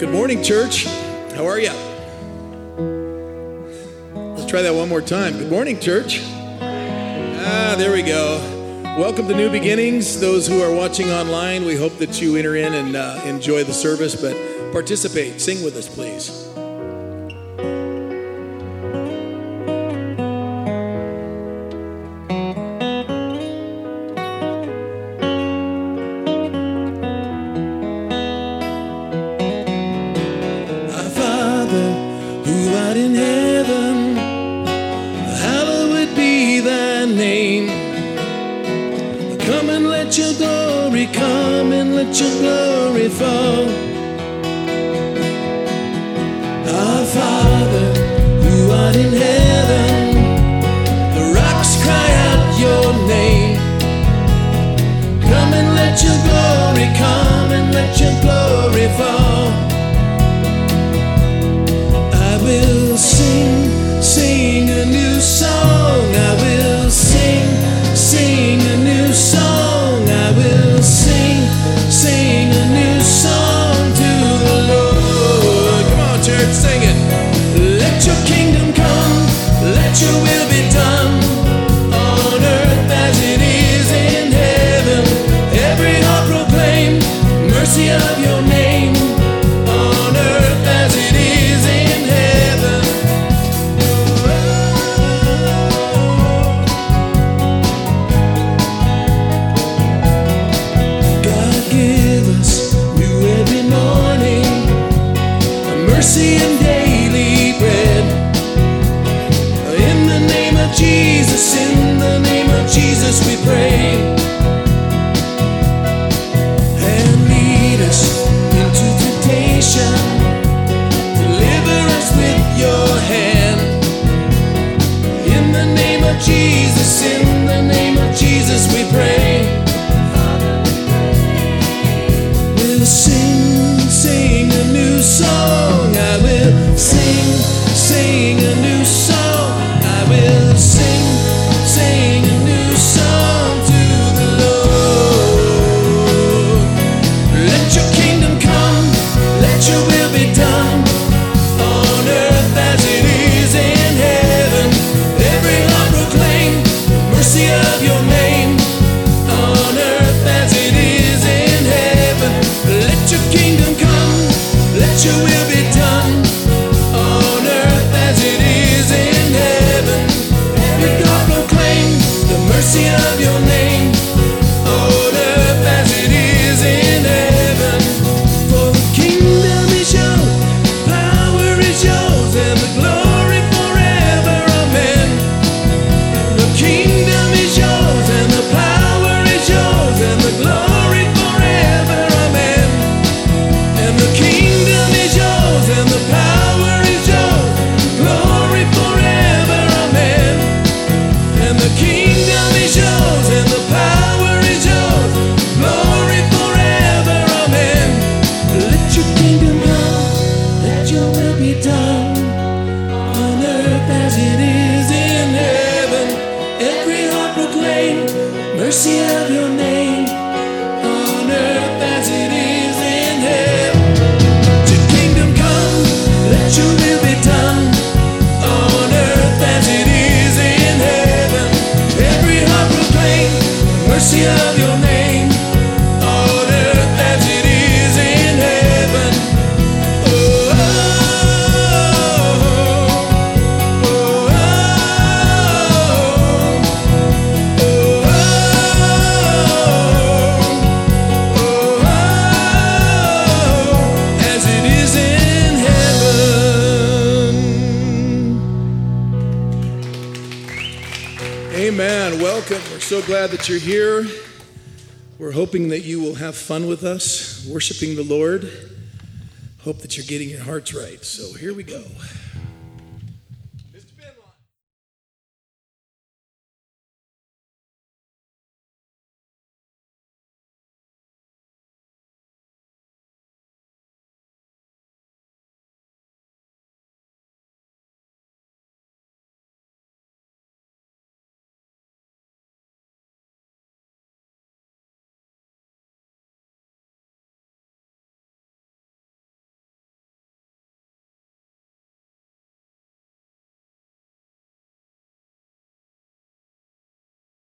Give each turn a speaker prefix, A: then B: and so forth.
A: Good morning, church. How are you? Let's try that one more time. Good morning, church. Ah, there we go. Welcome to New Beginnings. Those who are watching online, we hope that you enter in and uh, enjoy the service, but participate. Sing with us, please. let your glory come and let your glory fall. Our Father. of your name on earth as it is in heaven. Let your kingdom come, let your will be done. mercy of your name. Amen. Welcome. We're so glad that you're here. We're hoping that you will have fun with us, worshiping the Lord. Hope that you're getting your hearts right. So here we go.